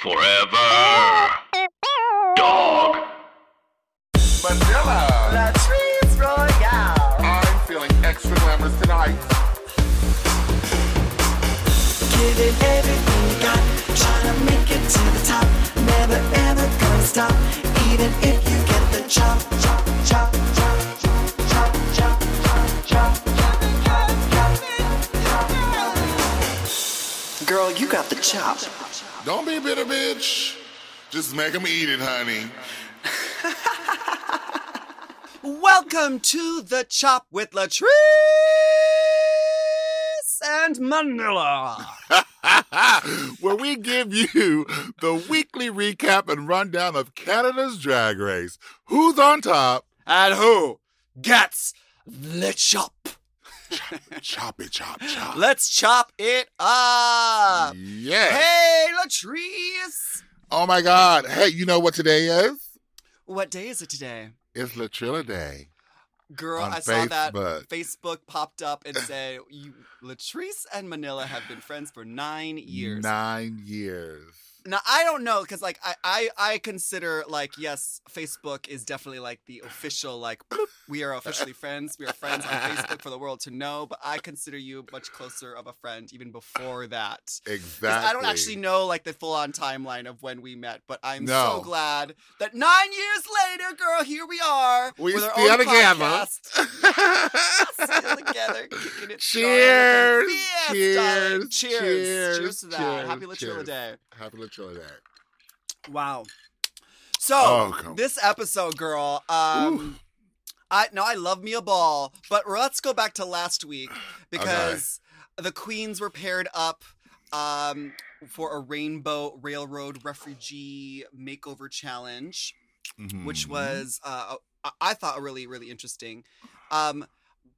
Forever. Dog. Manila. the Trees Royale. I'm feeling extra glamorous tonight. Giving everything you got. Trying to make it to the top. Never ever gonna stop. Even if you get the chop, chop, chop, chop, chop, chop, chop, chop. Girl, you got the chop. Don't be a bitter bitch. Just make them eat it, honey. Welcome to the Chop with Latrice and Manila. Where we give you the weekly recap and rundown of Canada's drag race. Who's on top? and who gets the chop? Chop it, chop, chop. Let's chop it up. yeah. Hey, Latrice. Oh my God. Hey, you know what today is? What day is it today? It's Latrilla Day. Girl, I saw that Facebook. Popped up and said, Latrice and Manila have been friends for nine years. Nine years. Now I don't know because like I, I I consider like yes Facebook is definitely like the official like bloop, we are officially friends we are friends on Facebook for the world to know but I consider you much closer of a friend even before that Exactly. I don't actually know like the full on timeline of when we met but I'm No. so glad that nine years later girl here we are We with our still own together. podcast. still together kicking it. Cheers. Cheers. cheers Cheers. cheers to that Cheers. happy Latrilla Day. Happy Day. Wow. So Oh, this episode, girl, um, I no, I love me a ball, but let's go back to last week because the queens were paired up um, for a Rainbow Railroad Refugee Makeover Challenge, which Mhm. was uh, I- I thought really really interesting. Um,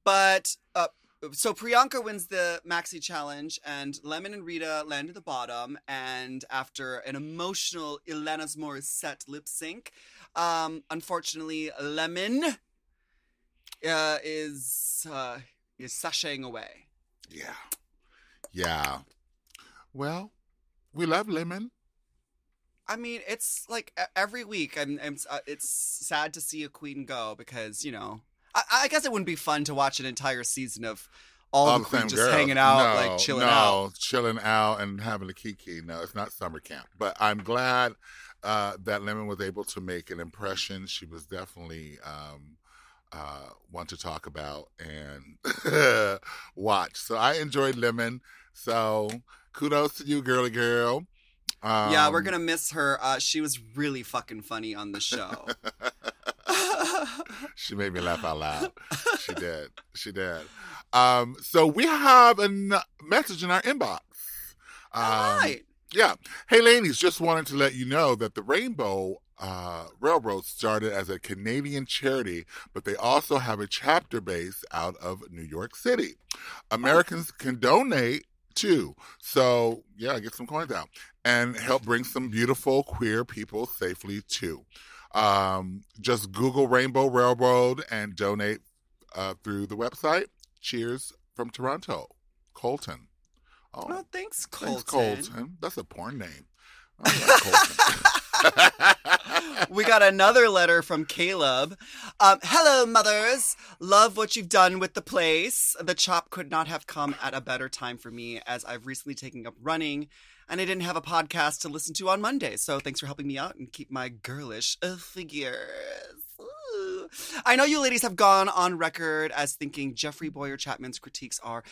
but uh, so Priyanka wins the maxi challenge, and Lemon and Rita land at the bottom. And after an emotional Alanis Morissette lip sync, um, unfortunately, Lemon uh, is uh, is sashaying away. Yeah. Yeah. Well, we love lemon. I mean, it's like every week. I'm, I'm uh, it's sad to see a queen go because you know. I, I guess it wouldn't be fun to watch an entire season of all, All the the queens same just girls. hanging out, No, like chilling no, out. chilling out and having a kiki. No, it's not summer camp. But I'm glad uh, that Lemon was able to make an impression. She was definitely um, uh, one to talk about and watch. So I enjoyed Lemon. So kudos to you, girly girl. Um, yeah, we're gonna miss her. Uh, she was really fucking funny on the show. She made me laugh out loud. she did. She did. Um, so we have a n- message in our inbox. Um, All right. Yeah. Hey, ladies, just wanted to let you know that the Rainbow uh, Railroad started as a Canadian charity, but they also have a chapter base out of New York City. Americans can donate too. So, yeah, get some coins out and help bring some beautiful queer people safely too. Um, just Google Rainbow Railroad and donate uh, through the website. Cheers from Toronto, Colton. Oh, Oh, thanks, Colton. Thanks, Colton. That's a porn name. Like we got another letter from Caleb. Um, Hello, mothers. Love what you've done with the place. The chop could not have come at a better time for me as I've recently taken up running and I didn't have a podcast to listen to on Monday. So thanks for helping me out and keep my girlish uh, figures. Ooh. I know you ladies have gone on record as thinking Jeffrey Bowyer-Chapman's critiques are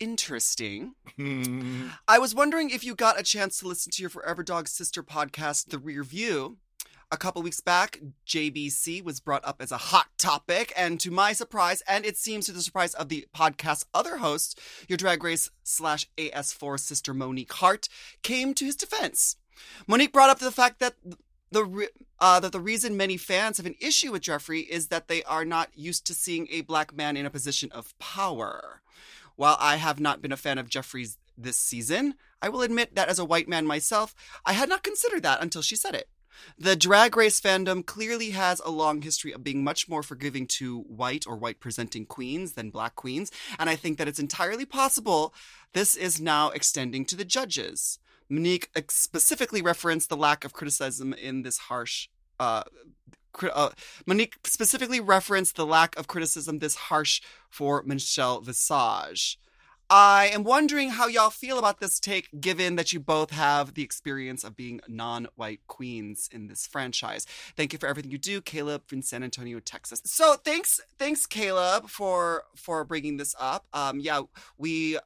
interesting. I was wondering if you got a chance to listen to your Forever Dog sister podcast, The Rear View. A couple weeks back, JBC was brought up as a hot topic, and to my surprise, and it seems to the surprise of the podcast's other host, your Drag Race slash AS4 sister Monique Heart came to his defense. Monique brought up the fact that the re- uh, that the reason many fans have an issue with Jeffrey is that they are not used to seeing a black man in a position of power. While I have not been a fan of Jeffrey's this season, I will admit that as a white man myself, I had not considered that until she said it. The drag race fandom clearly has a long history of being much more forgiving to white or white presenting queens than black queens, and I think that it's entirely possible this is now extending to the judges. Monique specifically referenced the lack of criticism in this harsh. Uh, uh, Monique specifically referenced the lack of criticism this harsh for Michelle Visage. I am wondering how y'all feel about this take, given that you both have the experience of being non white queens in this franchise. Thank you for everything you do, Caleb from San Antonio, Texas. So thanks, thanks, Caleb, for for bringing this up. Um, yeah, we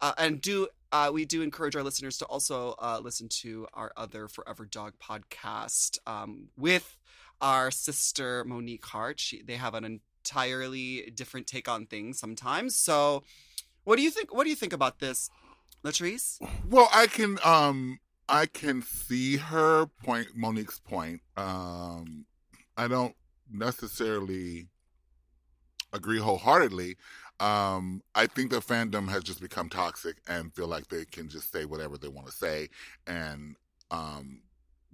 uh, and do uh, we do encourage our listeners to also uh, listen to our other Forever Dog podcast um, with our sister Monique Heart. She, they have an entirely different take on things sometimes. So, what do you think? What do you think about this, Latrice? Well, I can um I can see her point Monique's point. Um I don't necessarily agree wholeheartedly. Um I think the fandom has just become toxic and feel like they can just say whatever they want to say and um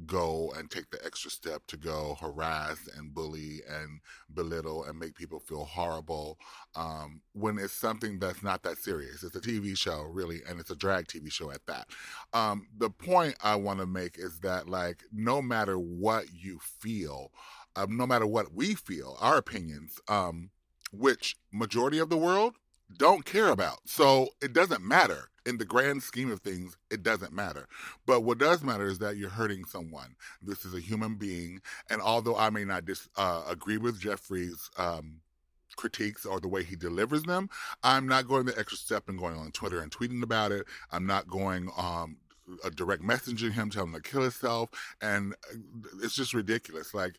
go and take the extra step to go harass and bully and belittle and make people feel horrible um, when it's something that's not that serious. It's a TV show, really, and it's a drag TV show at that. Um, the point I want to make is that, like, no matter what you feel, um, no matter what we feel, our opinions, um, which majority of the world don't care about. So it doesn't matter. In the grand scheme of things, it doesn't matter. But what does matter is that you're hurting someone. This is a human being. And although I may not dis, uh, agree with Jeffrey's um, critiques or the way he delivers them, I'm not going the extra step and going on Twitter and tweeting about it. I'm not going um, a direct messaging him, telling him to kill himself. And uh, it's just ridiculous. Like,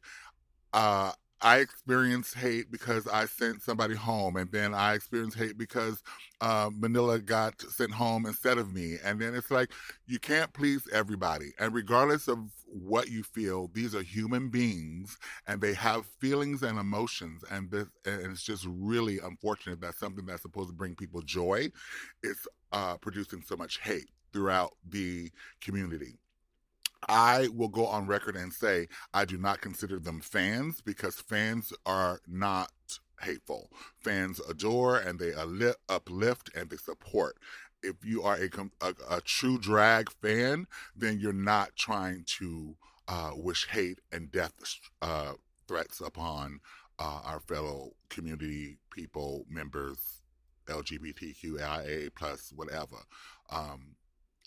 uh, I experienced hate because I sent somebody home, and then I experienced hate because uh, Manila got sent home instead of me. And then it's like you can't please everybody, and regardless of what you feel, these are human beings, and they have feelings and emotions, and this, and it's just really unfortunate that something that's supposed to bring people joy is uh, producing so much hate throughout the community. I will go on record and say I do not consider them fans because fans are not hateful. Fans adore and they uplift and they support. If you are a, a, a true drag fan, then you're not trying to uh, wish hate and death uh, threats upon uh, our fellow community people, members, LGBTQIA plus whatever. Um,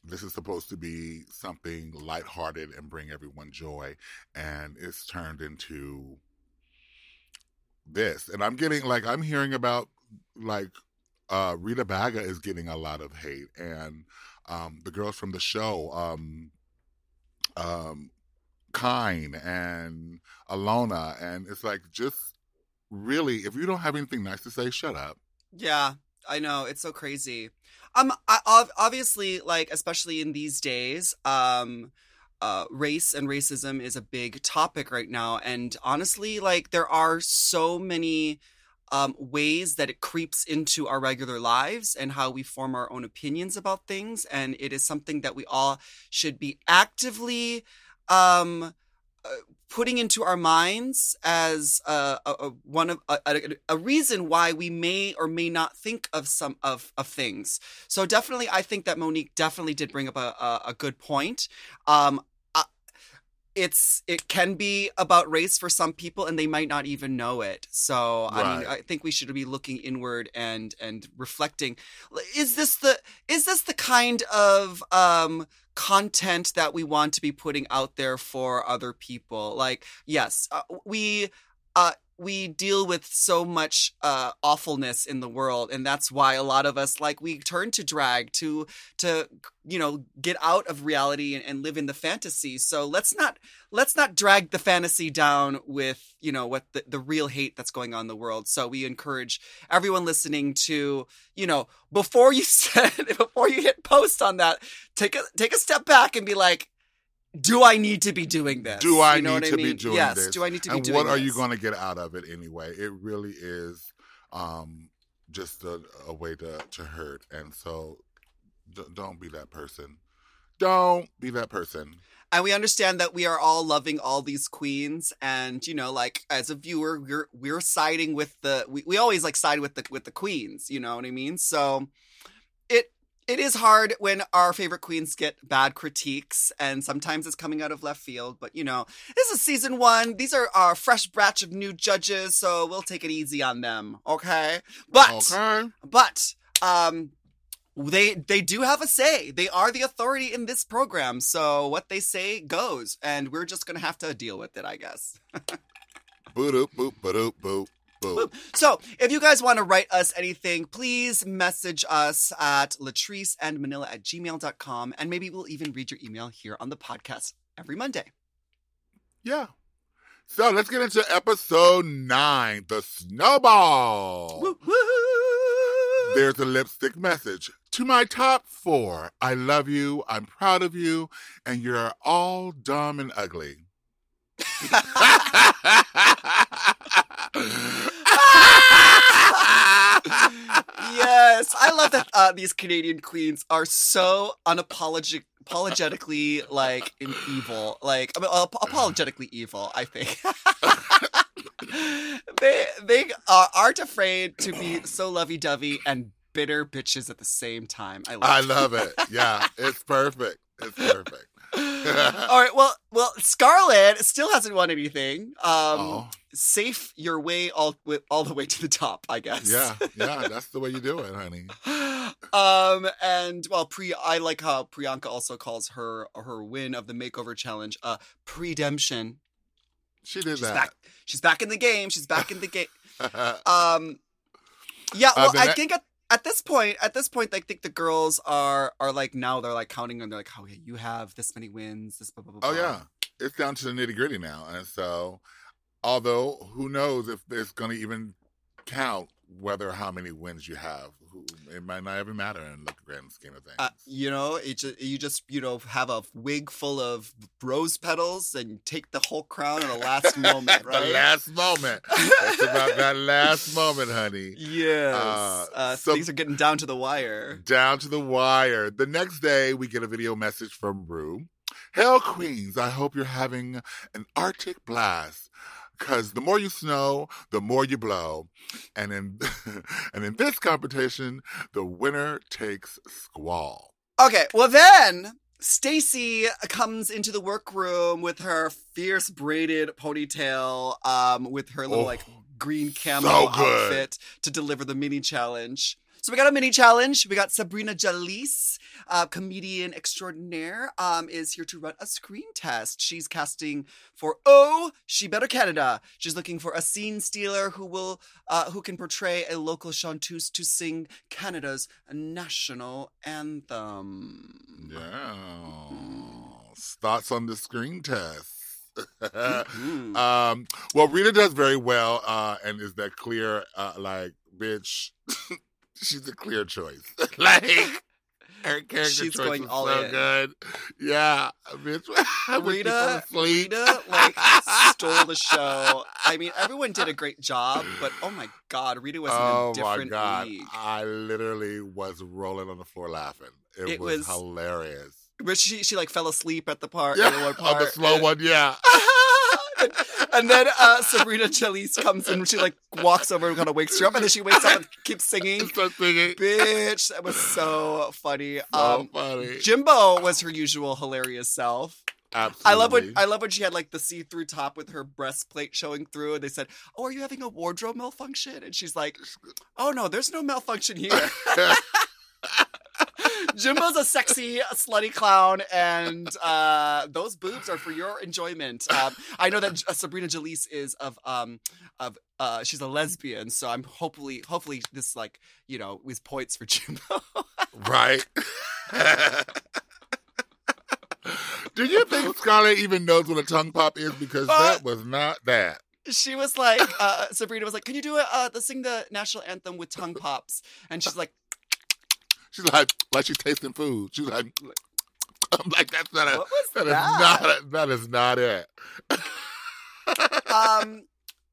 this is supposed to be something lighthearted and bring everyone joy, and it's turned into this. And I'm getting like I'm hearing about like uh Rita Baga is getting a lot of hate, and um the girls from the show, um um Kine and Ilona, and it's like just really, if you don't have anything nice to say, shut up. Yeah, I know it's so crazy. Um, I, obviously, like especially in these days, um, uh, race and racism is a big topic right now, and honestly, like there are so many um, ways that it creeps into our regular lives and how we form our own opinions about things, and it is something that we all should be actively um, putting into our minds as a, a, a one of a, a, reason why we may or may not think of some of, of things. So definitely, I think that Monique definitely did bring up a, a, good point. Um, it's it can be about race for some people and they might not even know it so right. i mean i think we should be looking inward and and reflecting is this the is this the kind of um content that we want to be putting out there for other people. Like yes uh, we uh we deal with so much uh, awfulness in the world and that's why a lot of us like we turn to drag to to you know get out of reality and, and, live in the fantasy. So let's not let's not drag the fantasy down with you know what the, the real hate that's going on in the world. So we encourage everyone listening to you know before you said before you hit post on that take a take a step back and be like do I need to be doing this? Do I you know need to I mean? be doing yes, this? do I need to be and doing what are this? you going to get out of it anyway? It really is um, just a, a, way to, to hurt. And so d- don't be that person. Don't be that person. And we understand that we are all loving all these queens, and you know, like as a viewer, we're we're siding with the we, we always like side with the with the queens. You know what I mean? So it is hard when our favorite queens get bad critiques, and sometimes it's coming out of left field. But you know, this is season one. These are our fresh batch of new judges, so we'll take it easy on them, okay? But Okay. but um they they do have a say. They are the authority in this program. So what they say goes and we're just going to have to deal with it, I guess. Boop boop boop boop boop. So, if you guys want to write us anything, please message us at latrice and manila at gmail.com and maybe we'll even read your email here on the podcast every Monday. Yeah. So let's get into episode nine, the snowball. Woo woo! There's a lipstick message. To my top four, I love you, I'm proud of you, and you're all dumb and ugly. yes, I love that uh, these Canadian queens are so unapologetic, apologetically like in evil, like I mean, ap- apologetically evil. I think they they uh, aren't afraid to be so lovey dovey and bitter bitches at the same time. I love. I love it. Yeah, it's perfect. It's perfect. All right, well, well, Scarlett still hasn't won anything. Um, oh, safe your way all all the way to the top, I guess. yeah, yeah, that's the way you do it, honey. um and well pre i like how priyanka also calls her her win of the makeover challenge uh redemption She did she's that. back she's back in the game she's back in the game um yeah Uh, well the i think at, at this point at this point i think the girls are are like now they're like counting and they're like oh yeah you have this many wins this blah, blah, blah, oh blah." yeah, it's down to the nitty gritty now, and so, although who knows if it's going to even count whether how many wins you have. It might not even matter in the grand scheme of things. Uh, you know, it you just you know have a wig full of rose petals and take the whole crown in the last moment, right? the last moment. It's about that last moment, honey. Yes. Uh, Uh, so- things are getting down to the wire. Down to the wire. The next day, we get a video message from Rue. Hell, Queens, I hope you're having an Arctic blast. Because the more you snow, the more you blow. And in, and in this competition, the winner takes squall. Okay, well then Stacy comes into the workroom with her fierce braided ponytail, um, with her little Oh, like green camo so outfit to deliver the mini challenge. So we got a mini challenge. We got Sabrina Jalees, uh, comedian extraordinaire, um, is here to run a screen test. She's casting for Oh, She Better Canada. She's looking for a scene stealer who will, uh, who can portray a local chanteuse to sing Canada's national anthem. Yeah. Thoughts on the screen test? Mhm. um, well, Rita does very well, uh, and is that clear? Uh, like, bitch, she's a clear choice. like, her character She's choice going was all so in. good. Yeah, bitch. I wish you fell Rita. Rita, like stole the show. I mean, everyone did a great job, but oh my god, Rita was in oh a my different god! league. I literally was rolling on the floor laughing. It, It was, was- hilarious. But she she like fell asleep at the part. Yeah, at one on the slow and- one. Yeah. and, then uh, Sabrina Jalees comes in. And she like walks over and kind of wakes her up, and then she wakes up and keeps singing. Singing. Bitch, that was so funny. So um, funny. Jimbo was her usual hilarious self. Absolutely. I love when I love when she had like the see-through top with her breastplate showing through, and they said, "Oh, are you having a wardrobe malfunction?" And she's like, "Oh no, there's no malfunction here." Jimbo's a sexy, slutty clown, and uh, those boobs are for your enjoyment. Um, I know that uh, Sabrina Jalees is of um, of uh, she's a lesbian, so I'm hopefully hopefully this like you know is points for Jimbo. Right. Do you think Scarlett even knows what a tongue pop is? Because Uh, that was not that. she was like, uh, Sabrina was like, "Can you do it? Uh, the sing the national anthem with tongue pops?" And she's like, She's like, like she's tasting food. She's like, I'm like, that's not a, "What was that is not, a, that is not it. um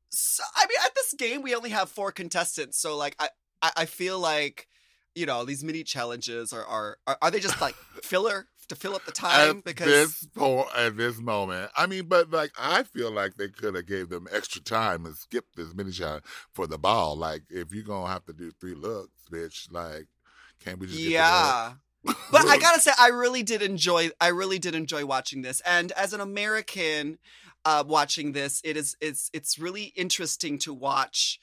so, i mean at this game we only have four contestants so like i i, I feel like you know these mini challenges are, are are are they just like filler to fill up the time At because this point, at this moment, I mean, but like, I feel like they could have gave them extra time and skipped this mini shot for the ball. Like, if you're gonna have to do three looks, bitch, like, can't we just yeah but I gotta say, I really did enjoy. I really did enjoy watching this, and as an American, uh, watching this, it is it's it's really interesting to watch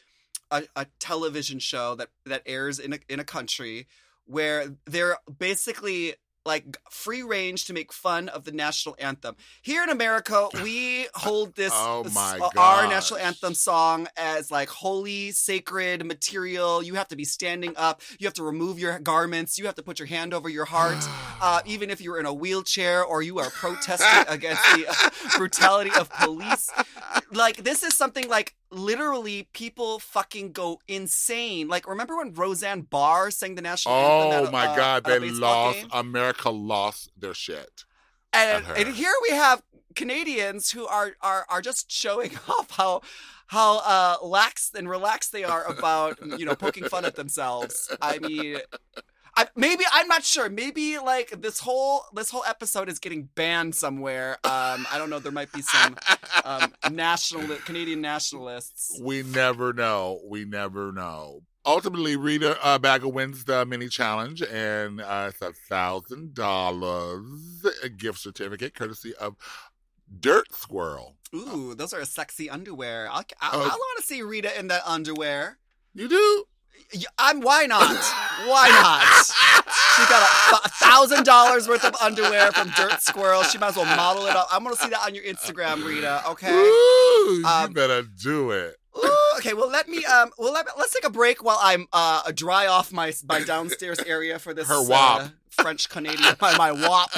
a, a television show that that airs in a in a country where they're basically like free range to make fun of the national anthem. Here in America, we hold this Oh my uh, our national anthem song as like holy sacred material. You have to be standing up. You have to remove your garments. You have to put your hand over your heart. Uh, even if you're in a wheelchair or you are protesting against the uh, brutality of police, like this is something like literally people fucking go insane. Like remember when Roseanne Barr sang the national anthem? Oh my uh, God, they lost. game? America lost their shit. and, and here we have Canadians who are are are just showing off how how uh lax and relaxed they are about you know poking fun at themselves. I mean. I, maybe I'm not sure. Maybe like this whole this whole episode is getting banned somewhere. Um, I don't know. There might be some um, national Canadian nationalists. We never know. We never know. Ultimately, Rita uh, Baga wins the mini challenge, and uh, it's a thousand dollars gift certificate courtesy of Dirt Squirrel. Ooh, those are sexy underwear. I, I Oh. want to see Rita in that underwear. You do? I'm. Why not? Why not? She got a, thousand dollars worth of underwear from Dirt Squirrel. She might as well model it up. I'm gonna see that on your Instagram, Rita. Okay. Ooh, you Um, better do it. Ooh, okay. Well, let me. Um. Well, let, let's take a break while I'm uh dry off my my downstairs area for this Her uh, wop. French Canadian my my wop.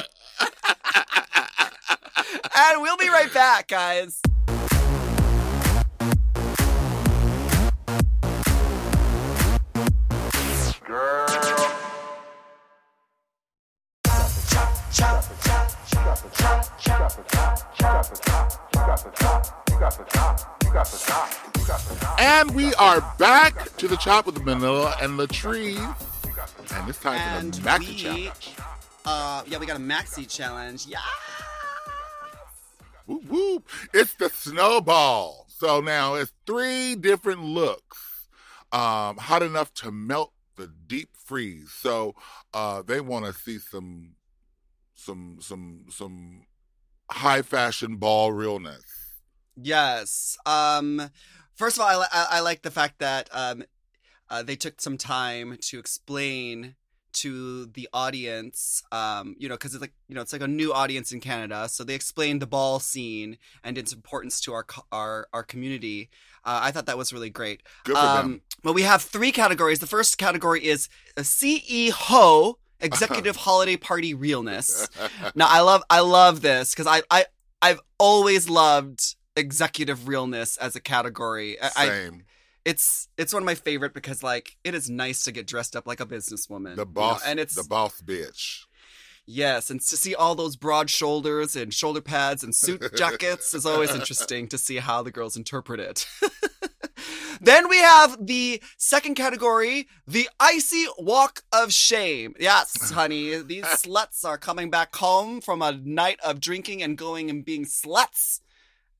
and we'll be right back, guys. And we are back to the chop with Manila and Latrice. And it's time And for the Maxi we- Challenge. Uh. Yeah, we got a maxi challenge. Yeah. Whoop, whoop. It's the snowball. So now it's three different looks. Um, hot enough to melt the deep freeze. So uh, they want to see some some some some high fashion ball realness. Yes. Um. First of all, I, li- I, I like the fact that um, uh, they took some time to explain to the audience, um, you know, because it's like you know it's like a new audience in Canada, so they explained the ball scene and its importance to our our our community. Uh, I thought that was really great. Good for Um, well, we have three categories. The first category is a CE Ho Executive Holiday Party Realness. Now I love I love this because I I I've always loved executive realness as a category. I, I Same. it's it's one of my favorite because like it is nice to get dressed up like a businesswoman. you know, The boss and it's the boss bitch. yes, and to see all those broad shoulders and shoulder pads and suit jackets is always interesting to see how the girls interpret it. then we have the second category, the icy walk of shame. Yes, honey, these sluts are coming back home from a night of drinking and going and being sluts.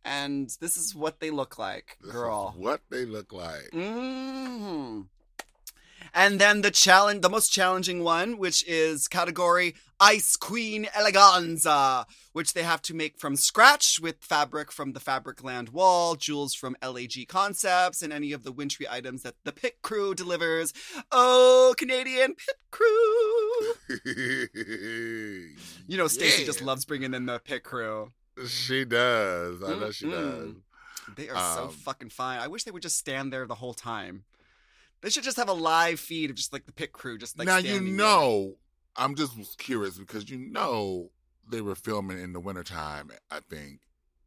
And this is what they look like, This is girl. what they look like. hmm And then the challenge, the most challenging one, which is category Ice Queen Eleganza, which they have to make from scratch with fabric from the Fabricland Wall, jewels from LAG Concepts, and any of the wintry items that the pit crew delivers. Oh, Canadian pit crew! You know, Stacey just loves bringing in the pit crew. She does. I know she does. They are so Um, fucking fine. I wish they would just stand there the whole time. They should just have a live feed of just like the pit crew, just like now you standing there. know, I'm just curious because you know they were filming in the wintertime, I think,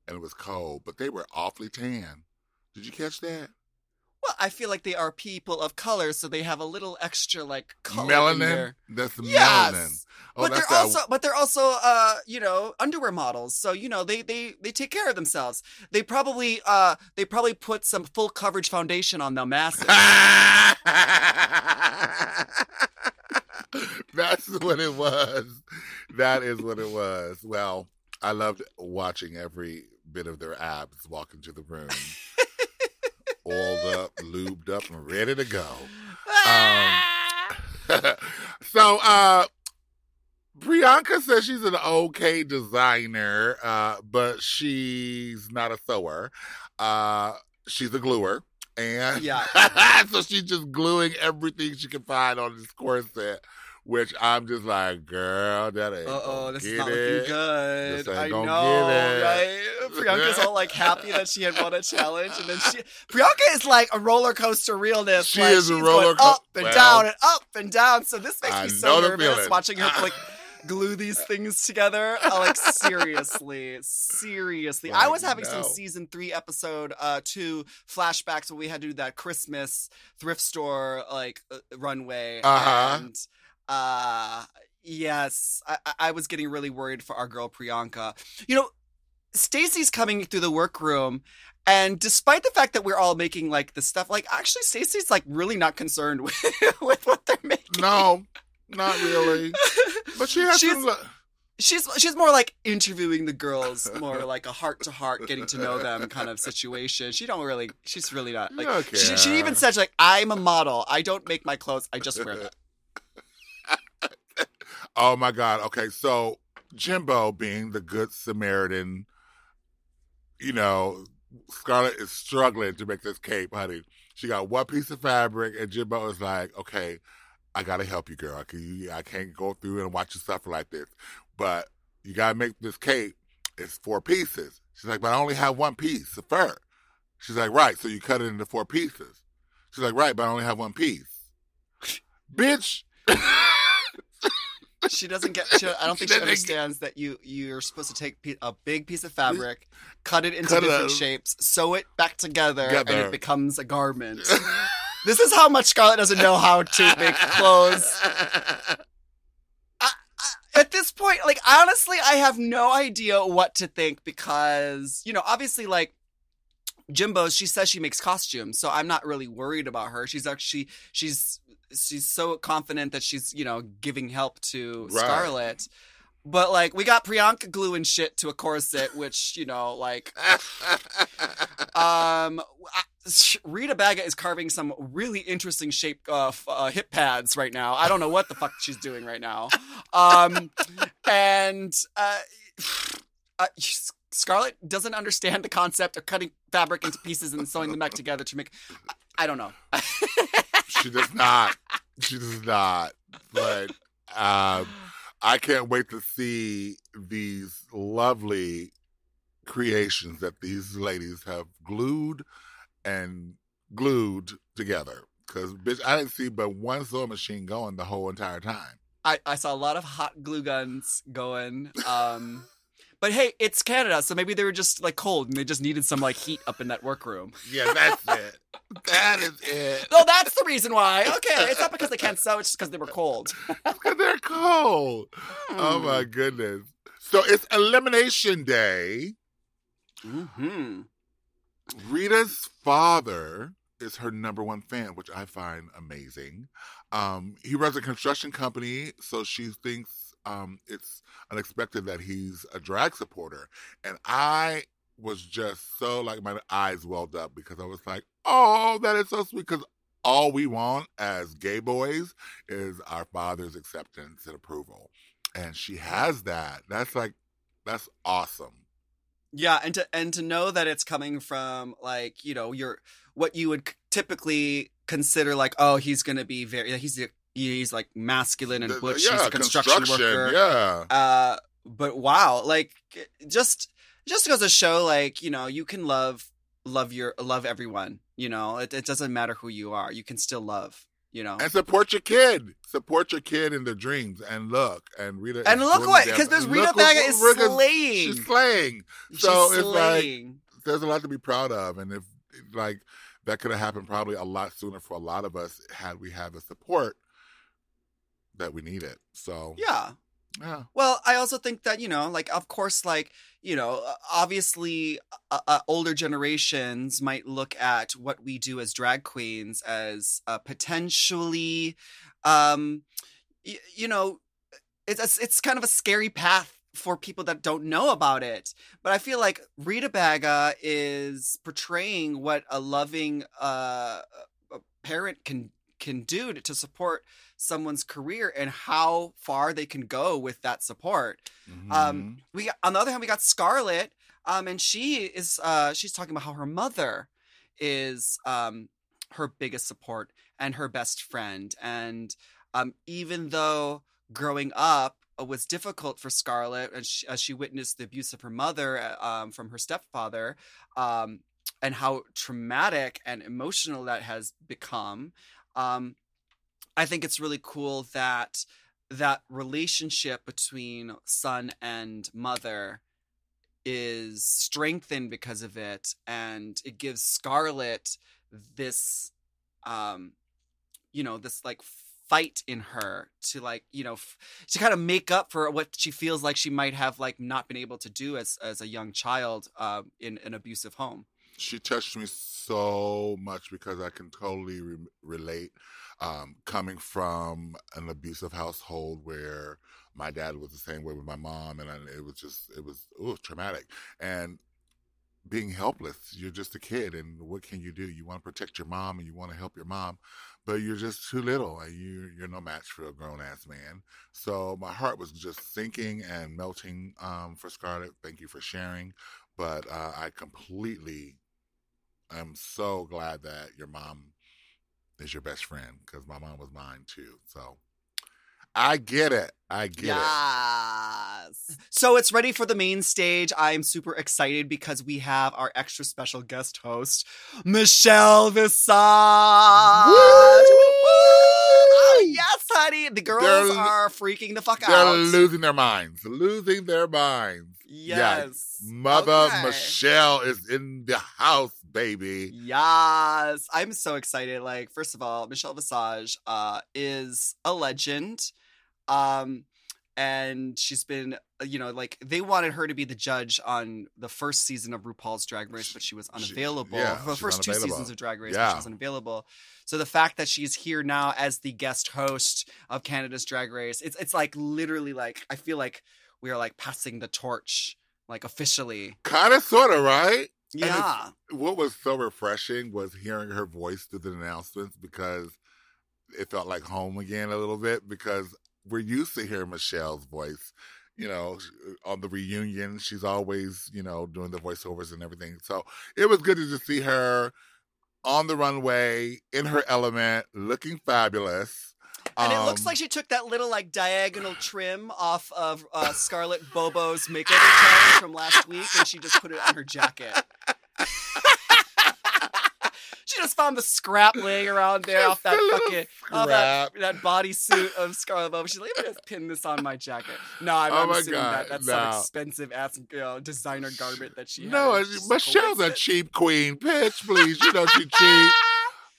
and it was cold, but they were awfully tan. Did you catch that? Well, I feel like they are people of color, so they have a little extra like color melanin. That's Yes. melanin. Oh, but they're that- also, but they're also, uh, you know, underwear models. So you know, they they they take care of themselves. They probably, uh, they probably put some full coverage foundation on them masses. That's what it was. That is what it was. Well, I loved watching every bit of their abs walk into the room, oiled up, lubed up, and ready to go. Um, so, uh, Priyanka says she's an okay designer, uh, but she's not a sewer. Uh, she's a gluer. And Yeah. so she's just gluing everything she can find on this corset, which I'm just like, girl, that ain't. Uh oh, this is not it. looking good. I know, gonna get it. right? Priyanka's all like happy that she had won a challenge, and then she Priyanka is like a roller coaster realness. She like, is a she's roller going up and well, down and up and down. So this makes I me so nervous watching her like glue these things together. Uh, like seriously, seriously. I was having some season three episode uh two flashbacks when we had to do that Christmas thrift store like uh, runway Uh-huh. and uh yes I, I- was getting really worried for our girl priyanka you know stacy's coming through the workroom and despite the fact that we're all making like the stuff like actually stacy's like really not concerned with, with what they're making No, not really. But she has She's- some. lo- she's she's more like interviewing the girls more like a heart to heart getting to know them kind of situation she don't really she's really not like Okay. she, she even said like i'm a model i don't make my clothes i just wear them Oh my God. Okay, so Jimbo being the good Samaritan, you know, Scarlett is struggling to make this cape, honey. She got one piece of fabric, and Jimbo is like, "Okay, I gotta help you, girl. Cause you, I can't go through and watch you suffer like this. But you gotta make this cape. It's four pieces." She's like, "But I only have one piece of fur." She's like, "Right. So you cut it into four pieces." She's like, "Right, but I only have one piece." Bitch. she doesn't get she, i don't think she get- understands that you you're supposed to take a big piece of fabric cut it into Cut different out. shapes sew it back together, and it becomes a garment this is how much scarlett doesn't know how to make clothes at this point like honestly i have no idea what to think because you know obviously like Jimbo, she says she makes costumes, so I'm not really worried about her. She's actually she's she's so confident that she's you know giving help to Right. Scarlett. But like we got Priyanka gluing shit to a corset, which you know like um I- Rita Baga is carving some really interesting shaped uh, uh, hip pads right now. I don't know what the fuck she's doing right now. Um and uh, uh Scarlett doesn't understand the concept of cutting fabric into pieces and sewing them back together to make I, I don't know. she does not. She does not. But um, I can't wait to see these lovely creations that these ladies have glued and glued together. Because, bitch, I didn't see but one sewing machine going the whole entire time. I, I saw a lot of hot glue guns going. Um, but hey, it's Canada, so maybe they were just like cold and they just needed some like heat up in that workroom. Yeah, that's it. That is it. Oh, that's the reason why. Okay, it's not because they can't sew; it's just because they were cold. Because they're cold. Oh, my goodness. So it's Elimination Day. hmm Rita's father is her number one fan, which I find amazing. Um, he runs a construction company, so she thinks um, it's unexpected that he's a drag supporter. And I was just so like my eyes welled up because I was like, oh, that is so sweet. Because all we want as gay boys is our father's acceptance and approval. And she has that. That's like, that's awesome. Yeah, and to and to know that it's coming from like you know your what you would typically consider like oh he's gonna be very he's he's like masculine and butch. yeah, he's a construction, worker. Yeah. Uh, but wow, like just just goes to show, like you know, you can love love your love everyone. You know, it, it doesn't matter who you are. You can still love. You know, And support your kid. Support your kid in their dreams. And look, and Rita. and look what because this Rita Baga is Rita's- slaying. She's slaying. She's So it's like- There's a lot to be proud of, and if like that could have happened probably a lot sooner for a lot of us had we had the support that we need it. So yeah. yeah, Well, I also think that, you know, like, of course, like, you know, obviously, uh, uh, older generations might look at what we do as drag queens as uh, potentially, um, y- you know, it's, it's it's kind of a scary path for people that don't know about it. But I feel like Rita Baga is portraying what a loving uh, parent can can do to, to support someone's career and how far they can go with that support. Mhm. Um, we on the other hand, we got Scarlett, um, and she is uh, she's talking about how her mother is um, her biggest support and her best friend, and um, even though growing up uh, was difficult for Scarlett, and she, as she witnessed the abuse of her mother uh, um, from her stepfather, um, and how traumatic and emotional that has become. Um, I think it's really cool that that relationship between son and mother is strengthened because of it and it gives scarlett this um you know this like fight in her to like you know f- to kind of make up for what she feels like she might have like not been able to do as as a young child uh, in an abusive home she touched me so much because I can totally re- relate. Um, coming from an abusive household where my dad was the same way with my mom, and I, it was just it was ooh, traumatic. And being helpless, you're just a kid, and what can you do? You want to protect your mom, and you want to help your mom, but you're just too little, and you you're no match for a grown ass man. So my heart was just sinking and melting um, for Scarlett. Thank you for sharing, but uh, I completely I'm so glad that your mom is your best friend because my mom was mine too. So I get it. I get it. yes. So it's ready for the main stage. I'm super excited because we have our extra special guest host, Michelle Visage. Oh, yes, honey. The girls They're- are freaking the fuck out. They're losing their minds. Losing their minds. yes. Mother Okay. Michelle is in the house, baby. Yes, I'm so excited. Like, first of all, Michelle Visage uh, is a legend, um, and she's been, uh, you know, like they wanted her to be the judge on the first season of RuPaul's Drag Race, but she was She- unavailable. yeah, the first two seasons of Drag Race, but Yeah. she was unavailable. So the fact that she's here now as the guest host of Canada's Drag Race, it's it's like literally like I feel like we are like passing the torch, like officially. Kind of, sort of, right? Yeah. What was so refreshing was hearing her voice through the announcements because it felt like home again a little bit because we're used to hearing Michelle's voice. You know, uh, on the reunion, she's always, you know, doing the voiceovers and everything. So it was good to just see her on the runway in her element, looking fabulous. And it looks Um, like she took that little like diagonal trim off of uh, Scarlett Bobo's makeover challenge from last week, and she just put it on her jacket. she just found the scrap laying around there off that fucking off that, that bodysuit of Scarlett Bobo. She's like, let me just pin this on my jacket. No, I'm, Oh I'm assuming God, that that's no. some expensive ass you know, designer garment that she no, had. it's- It's Michelle's a cheap queen. Bitch, please. You know she cheap.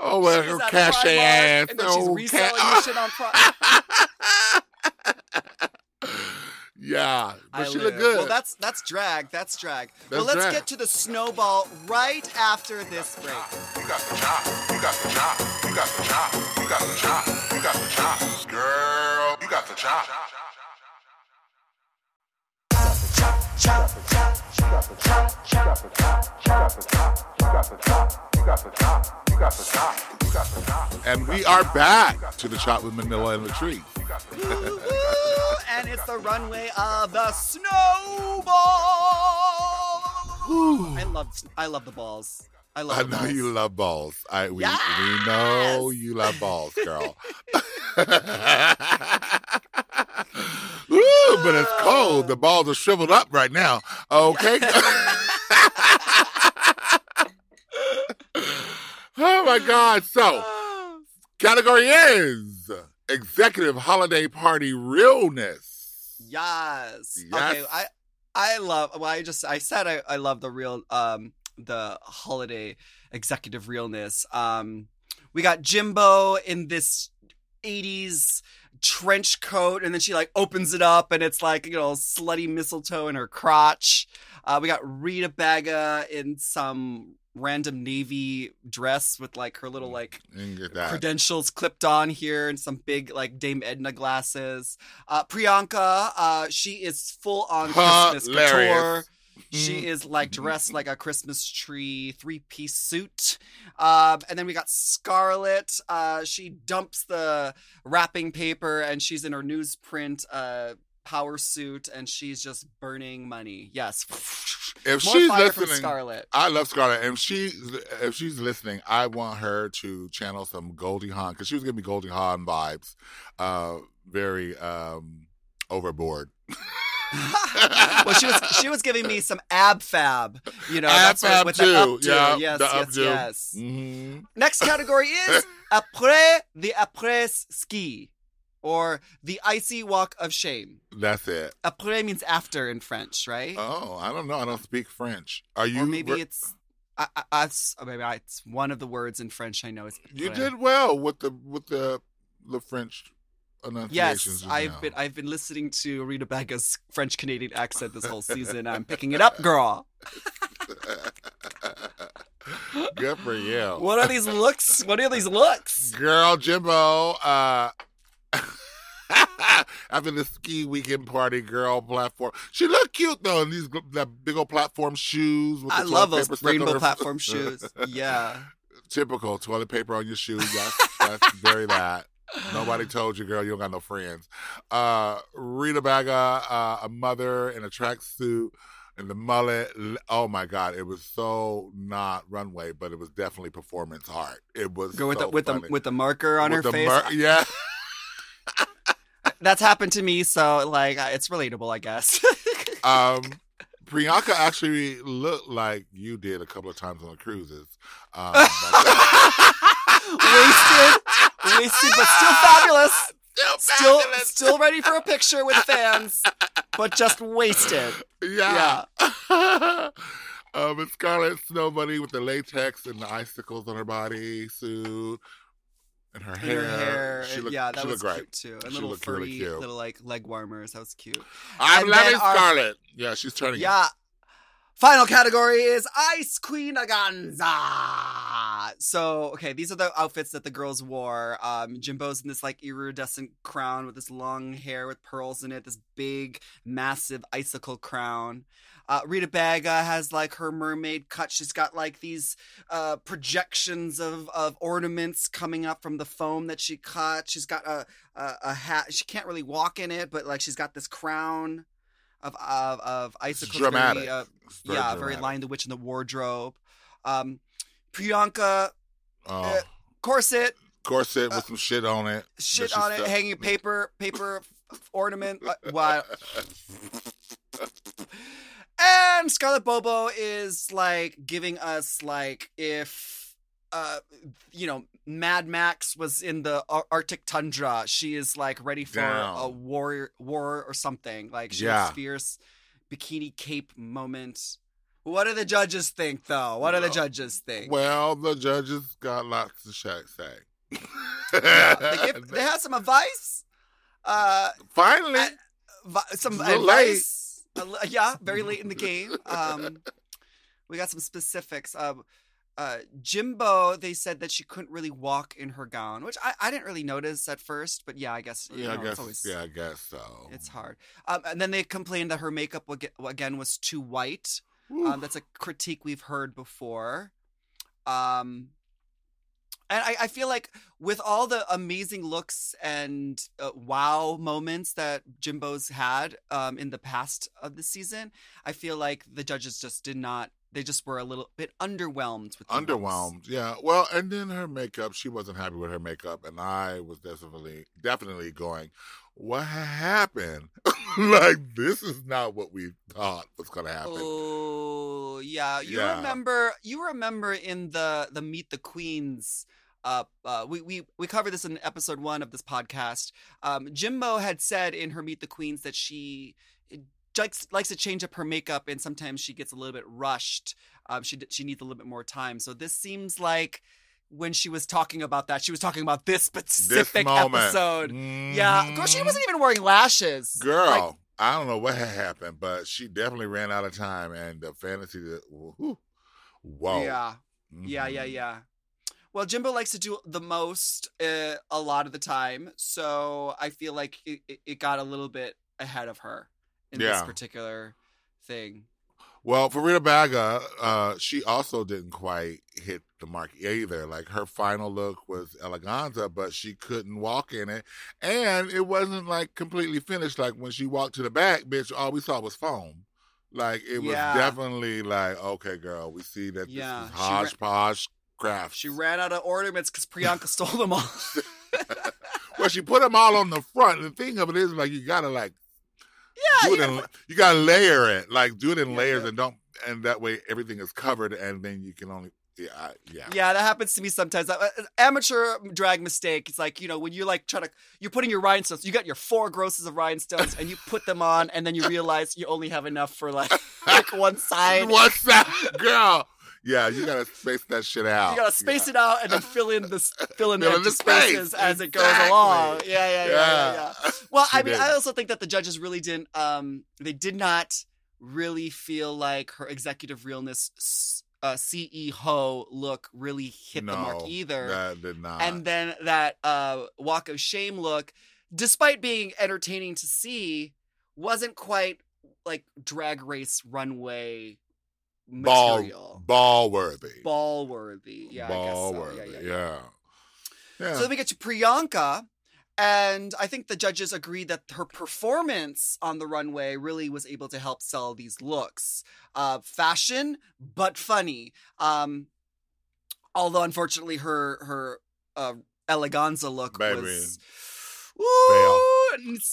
Oh, well, She's her at cachet ass. and then she's Oh, reselling ca- this shit on Prime. yeah, but I she live. looked good. Well, that's that's drag. That's drag. well, let's drag. get to the snowball right after this break. You got the chop. You got the chop. You got the chop. You got the chop. You got the chop. Girl, you got the chop. And we are back to the chop with Manila and Latrice. Woo, and it's the runway of the snowball. I love I love the balls. I love I know balls. you love balls. I we, Yes! we know you love balls, girl. Ooh, but it's cold. The balls are shriveled up right now. Okay. oh my God. So category is executive holiday party realness. Yes. Yes. Okay. I I love. Well, I just I said I I love the real um the holiday executive realness. Um, we got Jimbo in this '80s trench coat, and then she like opens it up, and it's like you know slutty mistletoe in her crotch. Uh, we got Rita Baga in some random navy dress with like her little like You can get that. credentials clipped on here and some big like Dame Edna glasses. Uh, Priyanka, uh, she is full on Christmas couture. She is like dressed like a Christmas tree three piece suit. Um, and then we got Scarlett. Uh, she dumps the wrapping paper and she's in her newsprint uh, power suit and she's just burning money. Yes. If More she's listening, Scarlett. I love Scarlett. And if she if she's listening, I want her to channel some Goldie Hawn because she was giving me Goldie Hawn vibes. Uh, very um, overboard. well, she was she was giving me some ab fab, you know, Ab that's what, fab with too, updo. yeah, yes, yes, updo. yes. hmm Next category is après the après ski, or the icy walk of shame. That's it. Après means after in French, right? Oh, I don't know. I don't speak French. Are you? or maybe re- it's. I, I, I- it's- maybe I, it's one of the words in French I know is. You did well with the with the the French. Yes, I've now. been I've been listening to Rita Baga's French Canadian accent this whole season. I'm picking it up, girl. Good for you. What are these looks? What are these looks? Girl, Jimbo, uh, after the ski weekend party, girl platform. She looked cute though in these that big old platform shoes. With the I love those rainbow platform shoes. Yeah. Typical toilet paper on your shoes. That's that's very that. Nobody told you, girl, you don't got no friends. Uh, Rita Baga, uh, a mother in a tracksuit and the mullet. Oh my God, it was so not runway, but it was definitely performance art. It was Go with so the with funny. the with the marker on With her face. mer- yeah. That's happened to me, so like it's relatable, I guess. Um, Priyanka actually looked like you did a couple of times on the cruises. Um, wasted, wasted, but still fabulous. Still Still, fabulous. still ready for a picture with fans, but just wasted. Yeah. um, and Scarlett Snow Bunny with the latex and the icicles on her body suit and her And hair. her hair, She looked, yeah, that she was looked great. cute too. And She little looked really cute. little like leg warmers. That was cute. I'm And loving our- Yeah, she's turning. it. Yeah. Final category is Ice Queen Aganza. So, okay, these are the outfits that the girls wore. Um, Jimbo's in this like iridescent crown with this long hair with pearls in it, this big, massive icicle crown. Uh, Rita Baga has like her mermaid cut. She's got like these uh, projections of, of ornaments coming up from the foam that she cut. She's got a, a a hat. She can't really walk in it, but like she's got this crown of of of icicles. very, dramatic. uh, very yeah, very dramatic. Lion the Witch in the wardrobe. Um, Priyanka Oh, uh, corset, corset with uh, some shit on it. shit on it, hanging paper, paper ornament. Uh, wow. And Scarlett Bobo is like giving us like if uh you know Mad Max was in the Ar- Arctic tundra, she is like ready for Down. a war war or something. Like she Yeah. fierce bikini cape moment. What do the judges think though? What do the judges think? Well, the judges got lots to say. Yeah, they, give, they have some advice. Uh, Finally, vi- some advice. A yeah, very late in the game. Um, we got some specifics. Um, uh, Jimbo, they said that she couldn't really walk in her gown, which I, I didn't really notice at first, but yeah, I guess you yeah, know, I guess. it's always yeah, I guess so. it's hard. Um, and then they complained that her makeup again was too white. Um, that's a critique we've heard before. Um, and I, I feel like with all the amazing looks and uh, wow moments that Jimbo's had um, in the past of the season, I feel like the judges just did not. They just were a little bit underwhelmed with the looks. Underwhelmed, yeah. Well, and then her makeup, she wasn't happy with her makeup, and I was definitely, definitely going, "What happened? like this is not what we thought was going to happen." Oh yeah, you Yeah. remember? You remember in the the Meet the Queens. Uh, uh, we we we covered this in episode one of this podcast. Um, Jimbo had said in her Meet the Queens that she likes likes to change up her makeup, and sometimes she gets a little bit rushed. Um, she she needs a little bit more time. So this seems like when she was talking about that, she was talking about this This specific moment, episode. Yeah, girl, she wasn't even wearing lashes. Girl, Like, I don't know what happened, but she definitely ran out of time, and the fantasy, that, whoa, yeah. Yeah, yeah, Mhm. yeah. Well, Jimbo likes to do the most uh, a lot of the time, so I feel like it, it got a little bit ahead of her in this Yeah. particular thing. Well, for Rita Baga, uh, she also didn't quite hit the mark either. Like her final look was eleganza, but she couldn't walk in it, and it wasn't like completely finished. Like when she walked to the back, bitch, all we saw was foam. Like it was Yeah. definitely like, okay, girl, we see that Yeah, this is she ra- hodgepodge craft. She ran out of ornaments because Priyanka stole them all. well, she put them all on the front. The thing of it is, like, you gotta like yeah, do you it gotta in, you gotta layer it, like do it in Yeah, layers, yeah. and don't, and that way everything is covered, and then you can only, yeah, yeah. Yeah, that happens to me sometimes. Uh, uh, Amateur drag mistake. It's like you know when you like try to you're putting your rhinestones. You got your four grosses of rhinestones, and you put them on, and then you realize you only have enough for like like one side. What's that, girl? Yeah, you gotta space that shit out. You gotta space it out and then fill in fill the Fill in empty the space. spaces as it goes along. Yeah, yeah, yeah, yeah. yeah. Well, I mean, did. I also think that the judges really didn't. Um, they did not really feel like her executive realness, s- uh, CEO look really hit the mark either. That did not. and then that uh, walk of shame look, despite being entertaining to see, wasn't quite like drag race runway material. ball worthy, Ball worthy. Yeah, ball I guess so. worthy. Yeah, yeah, yeah. yeah. So then we get to Priyanka, and I think the judges agreed that her performance on the runway really was able to help sell these looks. Uh, fashion, but funny. Um, although unfortunately, her her uh, eleganza look Baby. was. Fail.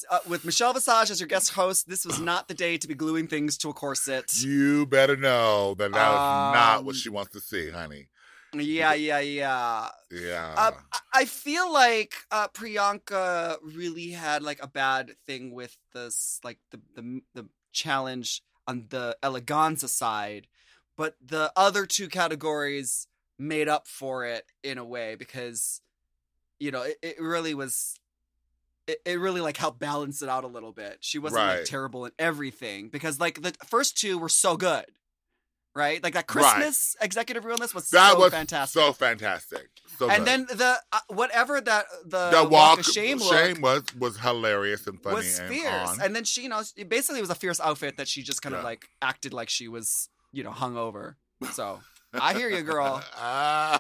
Uh, with Michelle Visage as your guest host, this was not the day to be gluing things to a corset. You better know that that is not what Um, she wants to see, honey. Yeah, yeah, yeah. Yeah. Um, I- I feel like uh, Priyanka really had like a bad thing with this, like the the the challenge on the eleganza side, but the other two categories made up for it in a way because you know it, it really was. It, it really like helped balance it out a little bit. She wasn't like terrible in everything because like the first two were so good, right? Like that Right. Christmas executive realness was that so was fantastic so fantastic. So and good. then the uh, whatever that the, the walk, of shame look was was hilarious and funny was and fierce, on. and then she, you know, basically it was a fierce outfit that she just kind of like acted like she was, you know, hungover. So I hear you, girl,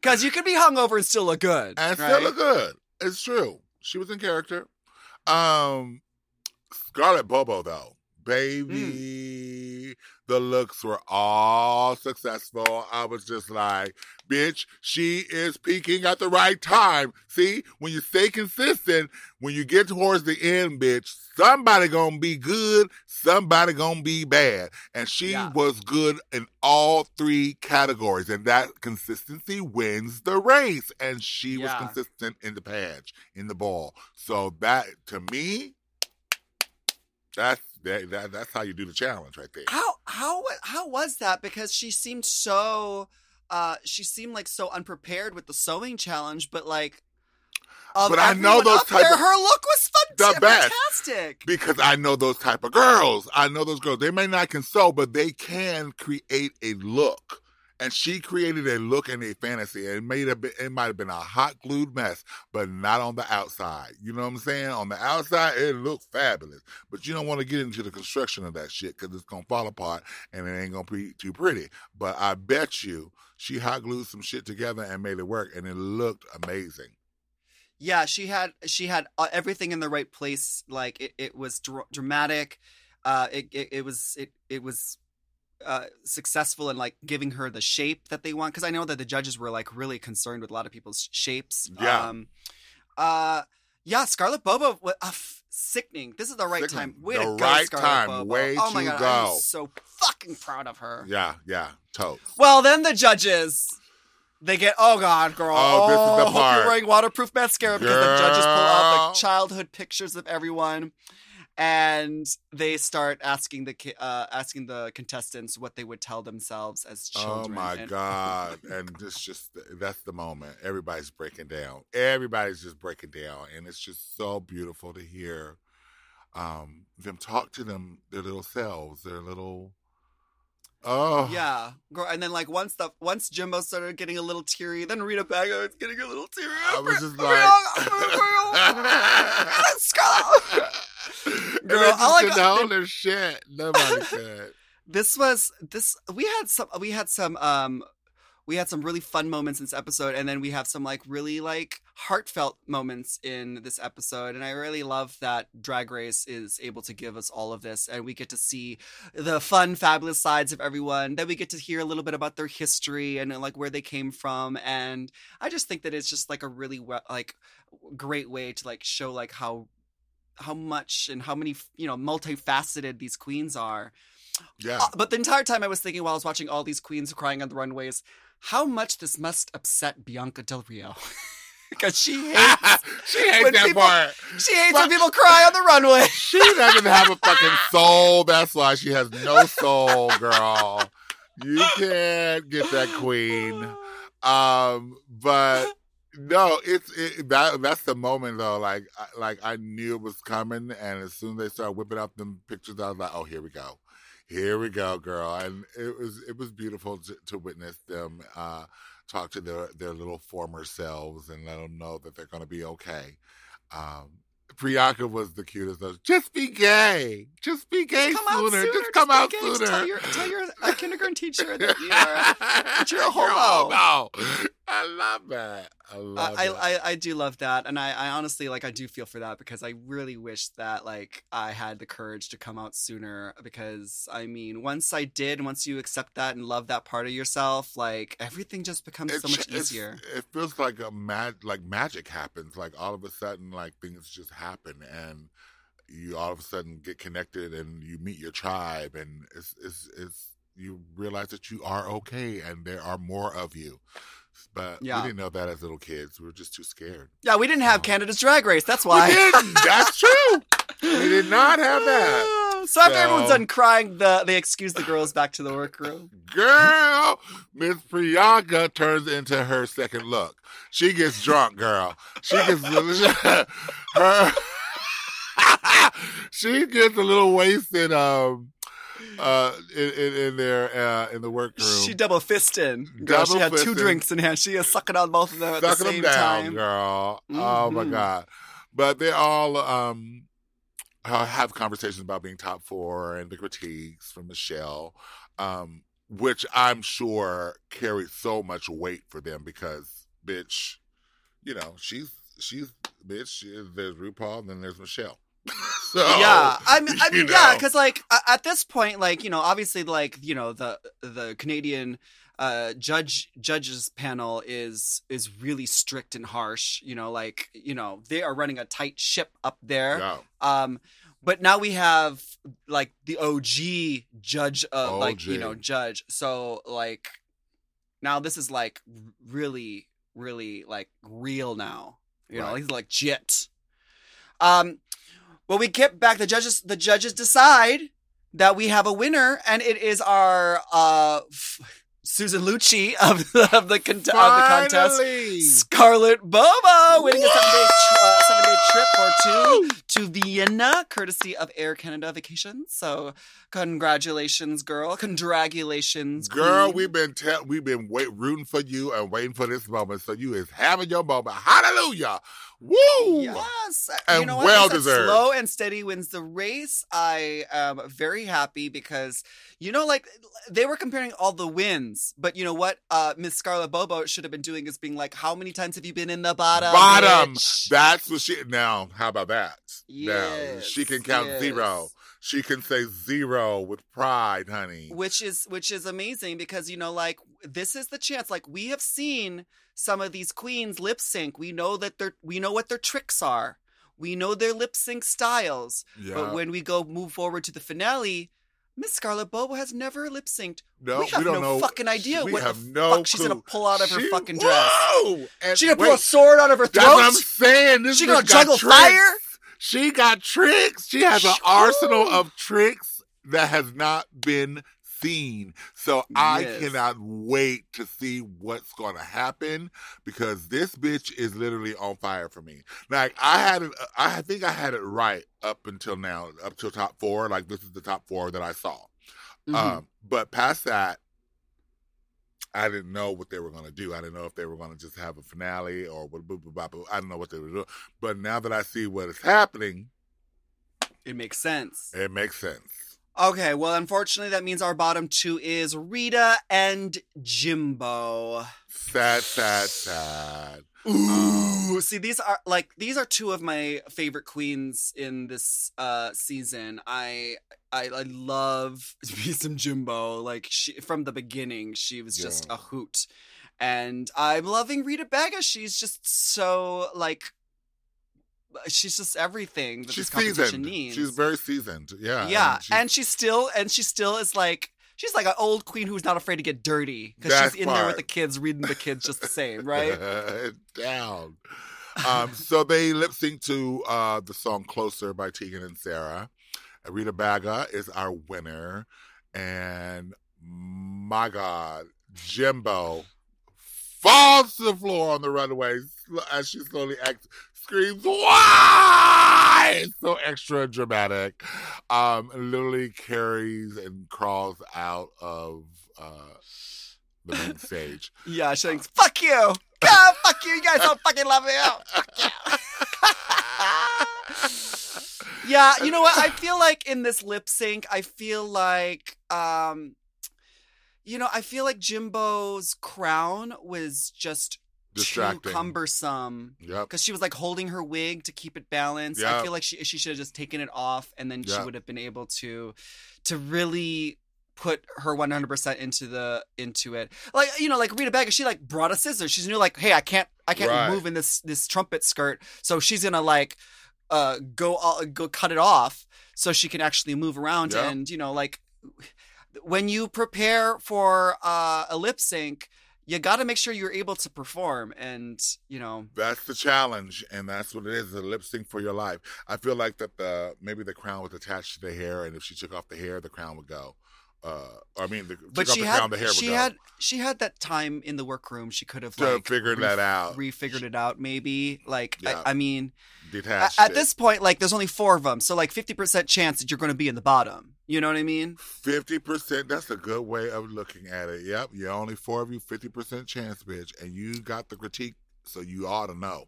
because you can be hungover and still look good, and right? still look good. It's true. She was in character. Um, Scarlett Bobo though, Mm. baby, the looks were all successful. I was just like, bitch, she is peaking at the right time. See, when you stay consistent, when you get towards the end, bitch, somebody gonna be good, somebody gonna be bad, and she Yeah. was good in all three categories, and that consistency wins the race. And she was consistent in the patch, in the ball. So that to me, that's that, that that's how you do the challenge right there. How how how was that? Because she seemed so, uh, she seemed like so unprepared with the sewing challenge, but like. But I know those type there, of- her look was The fun- best. fantastic. because I know those type of girls. I know those girls. They may not can sew, but they can create a look. And she created a look and a fantasy. It made a bit, it might have been a hot glued mess, but not on the outside. You know what I'm saying? On the outside, it looked fabulous, but you don't want to get into the construction of that shit because it's gonna fall apart and it ain't gonna be too pretty. But I bet you she hot glued some shit together and made it work, and it looked amazing. Yeah, she had she had uh, everything in the right place. Like it, it was dr- dramatic. Uh, it, it it was it it was uh successful in like giving her the shape that they want. Because I know that the judges were like really concerned with a lot of people's shapes. Yeah. Um, uh, yeah, Scarlett Bobo was uh, f- sickening. This is the right Sickening. time. Way The to go, right time. Bobo. Way oh my to god, go. I'm so fucking proud of her. Yeah, yeah, totes. Well, then the judges, they get, oh God, girl. Oh, this is the hope part. you're wearing waterproof mascara because the judges pull out Girl. like childhood pictures of everyone. And they start asking the uh, asking the contestants what they would tell themselves as children. Oh my And- god! and this just that's the moment. Everybody's breaking down. Everybody's just breaking down, and it's just so beautiful to hear um, them talk to them their little selves, their little. Oh Yeah, girl. And then like once the once Jimbo started getting a little teary, then Rita Baga was getting a little teary. I was just like, Girl, Girl, I hold their shit. Nobody could. this was this we had some we had some um we had some really fun moments in this episode and then we have some like really like heartfelt moments in this episode and i really love that drag race is able to give us all of this and we get to see the fun fabulous sides of everyone then we get to hear a little bit about their history and like where they came from and i just think that it's just like a really like great way to like show like how how much and how many you know multifaceted these queens are Yeah. uh, but the entire time I was thinking while I was watching all these queens crying on the runways, how much this must upset Bianca Del Rio. Because she hates she hates when that people- part. she hates when people cry on the runway. She doesn't have a fucking soul. That's why she has no soul, girl. You can't get that queen. Um, but no, it's it, that that's the moment though. Like I- like I knew it was coming, and as soon as they started whipping out them pictures, I was like, oh, here we go, here we go, girl. And it was it was beautiful to, to witness them uh, talk to their their little former selves and let them know that they're going to be okay. Um, Priyanka was the cutest. Though. Just be gay. Just be gay Come sooner. sooner. Just come out gay. sooner. Just Tell your, tell your uh, kindergarten teacher that you are. that you're a homo. homo. I love that. I I, love I. I I do love that, and I, I honestly like I do feel for that because I really wish that like I had the courage to come out sooner. Because I mean, once I did, once you accept that and love that part of yourself, like everything just becomes so much easier. It feels like a mag, like magic happens. Like all of a sudden, like things just happen, and you all of a sudden get connected, and you meet your tribe, and it's it's, it's you realize that you are okay, and there are more of you. But Yeah. we didn't know that as little kids. We were just too scared. Yeah, we didn't have Oh. Canada's Drag Race. That's why. We didn't. That's true. We did not have that. So after everyone's done crying, the they excuse the girls back to the workroom. Girl, Miss Priyanka turns into her second look. She gets drunk, girl. She gets her. she gets a little wasted. Um, uh, in in, in there uh, in the workroom, She double fisted. Girl, she had two drinks in hand. She is sucking on both of them at the same them down, time. girl. Oh my Mhm. god! But they all um have conversations about being top four and the critiques from Michelle, um, which I'm sure carried so much weight for them because, bitch, you know she's she's bitch. There's RuPaul, and then there's Michelle. so yeah, I mean, I mean, yeah, because like at this point, like you know, obviously, like you know, the the Canadian uh judge judges panel is is really strict and harsh. You know, like you know, they are running a tight ship up there. Yeah. Um, but now we have like the OG judge, uh, like you know, judge. So like now this is like really, really like real now. You know, he's like legit. Um, well, we get back. The judges, the judges decide that we have a winner, and it is our uh Susan Lucci of the of the, con- of the contest. Scarlett Bobo winning a seven day tr- uh, seven day trip or two to Vienna, courtesy of Air Canada Vacations. So, congratulations, girl! Congratulations, Girl, queen. we've been te- we've been wait- rooting for you and waiting for this moment. So you is having your moment. Hallelujah! Woo! Yes, you And know well deserved. Slow and steady wins the race. I am very happy because you know, like they were comparing all the wins, but you know what? Uh, Miss Scarlett Bobo should have been doing is being like, "How many times have you been in the bottom?" Bottom. bitch?" That's what she. Now, how about that? now she can count yes. zero. She can say zero with pride, honey. which is which is amazing because you know like this is the chance like we have seen some of these queens lip sync we know that they're we know what their tricks are we know their lip sync styles Yeah. but when we go move forward to the finale miss Scarlett bobo has never lip synced no, we have don't no know. fucking idea We what have the no fuck she's gonna pull out of her She- fucking dress Whoa! And she gonna pull a sword out of her throat. That's what I'm saying. This She bitch gonna juggle tricks. fire? She got tricks. She has an arsenal of tricks that has not been seen. So I Yes. cannot wait to see what's going to happen because this bitch is literally on fire for me. Like I had it, I think I had it right up until now, up till top four. Like this is the top four that I saw. Mhm. Um, but past that, I didn't know what they were going to do. I didn't know if they were going to just have a finale or what. I don't know what they were doing. But now that I see what is happening, it makes sense it makes sense. Okay, well, unfortunately, that means our bottom two is Rita and Jimbo. Sad, sad, sad. Ooh, see, these are like these are two of my favorite queens in this uh season. I I, I love me some Jimbo. Like she from the beginning, she was just Yeah. a hoot, and I'm loving Rita Baga. She's just so like. She's just everything that She's this competition seasoned. needs. She's very seasoned. Yeah. yeah, she's- and she still and she still is like she's like an old queen who's not afraid to get dirty because she's in there with the kids reading the kids just the same, right? down. Um, so they lip sync to uh, the song "Closer" by Tegan and Sara. Rita Baga is our winner, and my God, Jimbo falls to the floor on the runway as she slowly ex- screams, "Why!" It's so extra dramatic. Um, literally carries and crawls out of uh, the main stage. yeah, she thinks, "Fuck you, God, fuck you, you guys don't fucking love me." Oh, fuck you." yeah, you know what? I feel like in this lip sync, I feel like um you know, I feel like Jimbo's crown was just too Distracting. cumbersome. Yep. because she was like holding her wig to keep it balanced. Yeah. I feel like she she should have just taken it off, and then she would have been able to to really put her 100% into the into it like you know like rita baga she like brought a scissors she's knew like hey i can't i can't Right. move in this this trumpet skirt so she's gonna like uh go all, go cut it off so she can actually move around Yeah. and you know like when you prepare for uh, a lip sync you got to make sure you're able to perform and you know That's the challenge, and that's what it is—a lip sync for your life. I feel like that the maybe the crown was attached to the hair, and if she took off the hair, the crown would go. Uh, I mean, the, but she had the hair she had she had that time in the workroom she could have like figure that out. refigured it out maybe like Yeah. I, I mean detached. at it. this point like there's only four of them so like 50% chance that you're going to be in the bottom you know what i mean Fifty percent. That's a good way of looking at it. Yep, you're only four of you, fifty percent chance, bitch, and you got the critique, so you ought to know.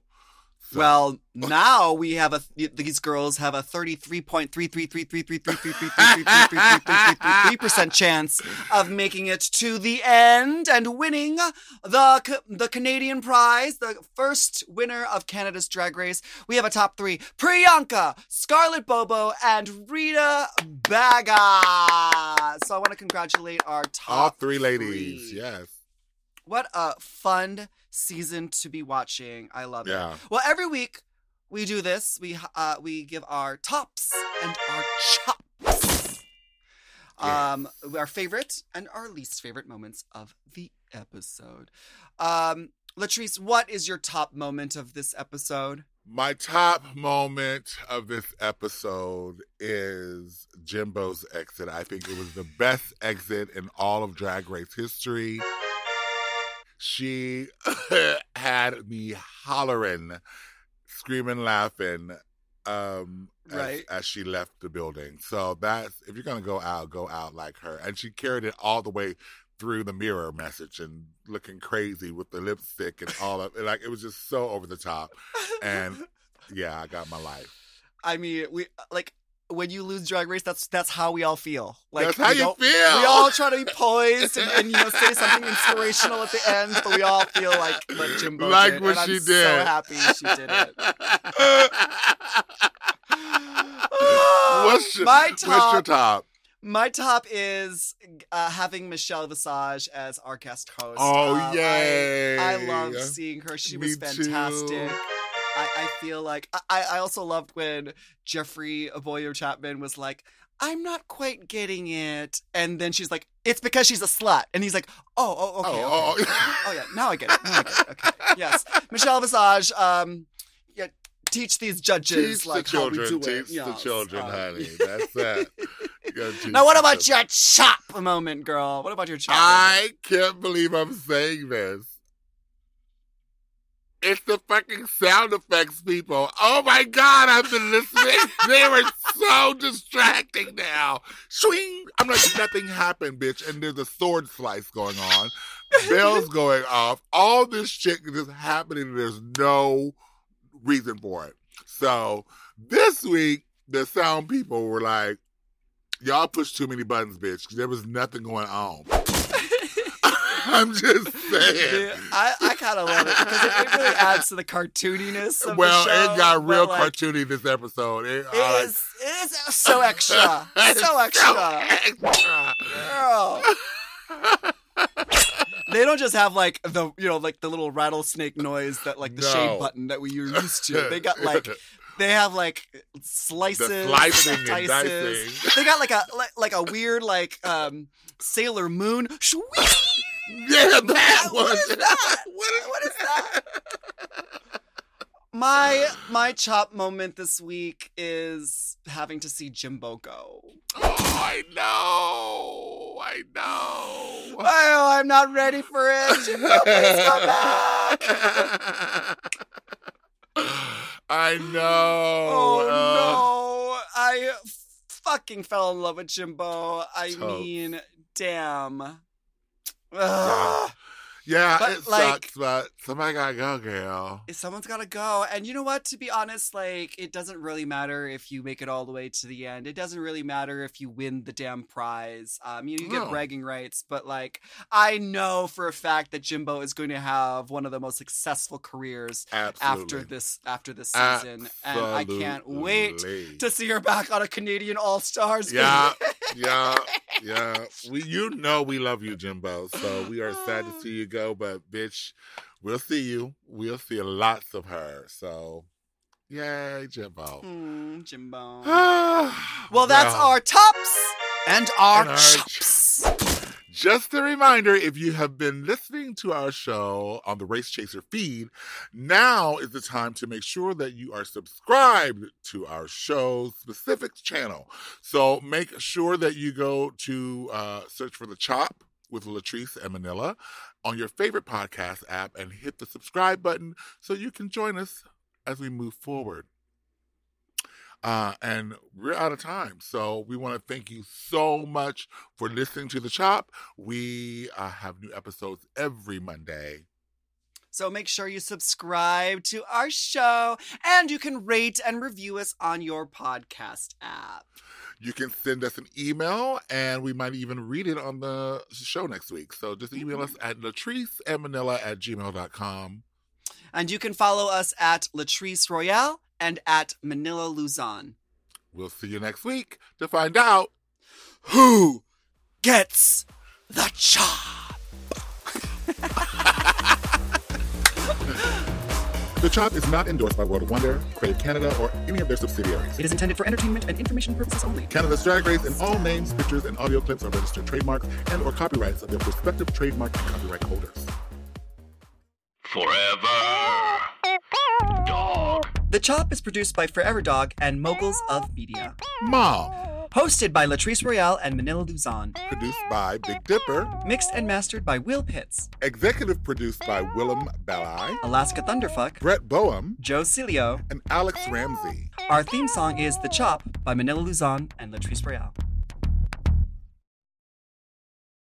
Well now we have a these girls have a 33.33333333333333 percent chance of making it to the end and winning the the Canadian prize, the first winner of Canada's Drag Race. We have a top three: Priyanka, Scarlett Bobo, and Rita Baga. So I want to congratulate our top three ladies. Yes. What a fun season to be watching. I love it. Yeah. Well, every week we do this. We uh, we give our tops and our chops. Um, our favorite and our least favorite moments of the episode. Um, Latrice, what is your top moment of this episode? My top moment of this episode is Jimbo's exit. I think it was the best exit in all of Drag Race history. She had me hollering, screaming, laughing um, as- Right. as, she left the building. So that's if you're gonna go out, go out like her. And she carried it all the way through the mirror message and looking crazy with the lipstick and all of it. like it was just so over the top. And yeah, I got my life. I mean, we like when you lose Drag Race. That's that's how we all feel. Like That's how we you feel. We all try to be poised and, and you know say something inspirational at the end, but we all feel like what Jimbo like did, what and she I'm did. So happy she did it. what's your, my What's your top? top? My top is uh, having Michelle Visage as our guest host. Oh, Um, yay. I, loved seeing her. She was fantastic. too. I, I feel like I, I also loved when Jeffrey Bowyer-Chapman was like, I'm not quite getting it. And then she's like, it's because she's a slut. And he's like, oh, oh, okay. Oh, okay. oh, Oh, yeah, now I get it. Now I get it. Okay. Yes. Michelle Visage, um, yeah, teach these judges Teach like the how we children. do it. Teach the Yes. children, Um, honey. That's that. Teach Now, what about children. your chop moment, girl? What about your chop? I can't believe I'm saying this. It's the fucking sound effects people. Oh my god, I've been listening. they were so distracting now. Swing! I'm like, nothing happened, bitch. And there's a sword slice going on. Bells going off. All this shit is just happening. and There's no reason for it. So this week, the sound people were like, Y'all pushed too many buttons, bitch. there was nothing going on. I'm just saying. I, I kind of love it because it, really adds to the cartooniness of Well, the show. it got real like, cartoony this episode. It, It like- is, it is so extra. So extra. extra. Girl. they don't just have like the you know like the little rattlesnake noise that like the No. shade button that we are used to. They got like they have like slices, The slicing dicing. They got like a like, like a weird like um Sailor Moon. Shwee! Yeah, that What was is that? What is, What is that? My my chop moment this week is having to see Jimbo go. Oh, I know. I know. Oh, I'm not ready for it. Jimbo, please come back. I know. Oh Uh, no! I fucking fell in love with Jimbo. I mean, damn. Ugh. Ah. Yeah, But, it like- sucks, but somebody gotta go, girl. Someone's gotta go. And you know what? To be honest, like, it doesn't really matter if you make it all the way to the end. It doesn't really matter if you win the damn prize. Um, you, you get No. bragging rights, but like, I know for a fact that Jimbo is going to have one of the most successful careers Absolutely. after this after this season. And I can't wait to see her back on a Canadian All Stars. Yeah, yeah, yeah. We, you know, we love you, Jimbo. So we are sad to see you go, but bitch, we'll see you. We'll see lots of her. So, yay, Jimbo. Hmm, Jimbo. well, Well, that's our tops and our, And our chops. Just a reminder if you have been listening to our show on the Race Chaser feed, now is the time to make sure that you are subscribed to our show's specific channel. So make sure that you go to uh, search for The Chop with Latrice and Manila on your favorite podcast app and hit the subscribe button so you can join us as we move forward. Uh, and we're out of time. So we want to thank you so much for listening to The Chop. We uh, have new episodes every Monday. So make sure you subscribe to our show and you can rate and review us on your podcast app. You can send us an email and we might even read it on the show next week. So just email us at latrice and manila at gmail.com. And you can follow us at Latrice Royale and at Manila Luzon. We'll see you next week to find out Who gets the chop? The Chop is not endorsed by World of Wonder, Crave Canada, or any of their subsidiaries. It is intended for entertainment and information purposes only. Canada's Drag Race and all names, pictures, and audio clips are registered trademarks and or copyrights of their respective trademark and copyright holders. Forever. Dog. The Chop is produced by Forever Dog and Moguls of Media. Mom, Hosted by Latrice Royale and Manila Luzon. produced by Big Dipper, Mixed and mastered by Will Pitts. executive produced by Willam Belli, Alaska Thunderfuck. Brett Boehm, Joe Cilio. and Alex Ramsey. Our theme song is The Chop by Manila Luzon and Latrice Royale.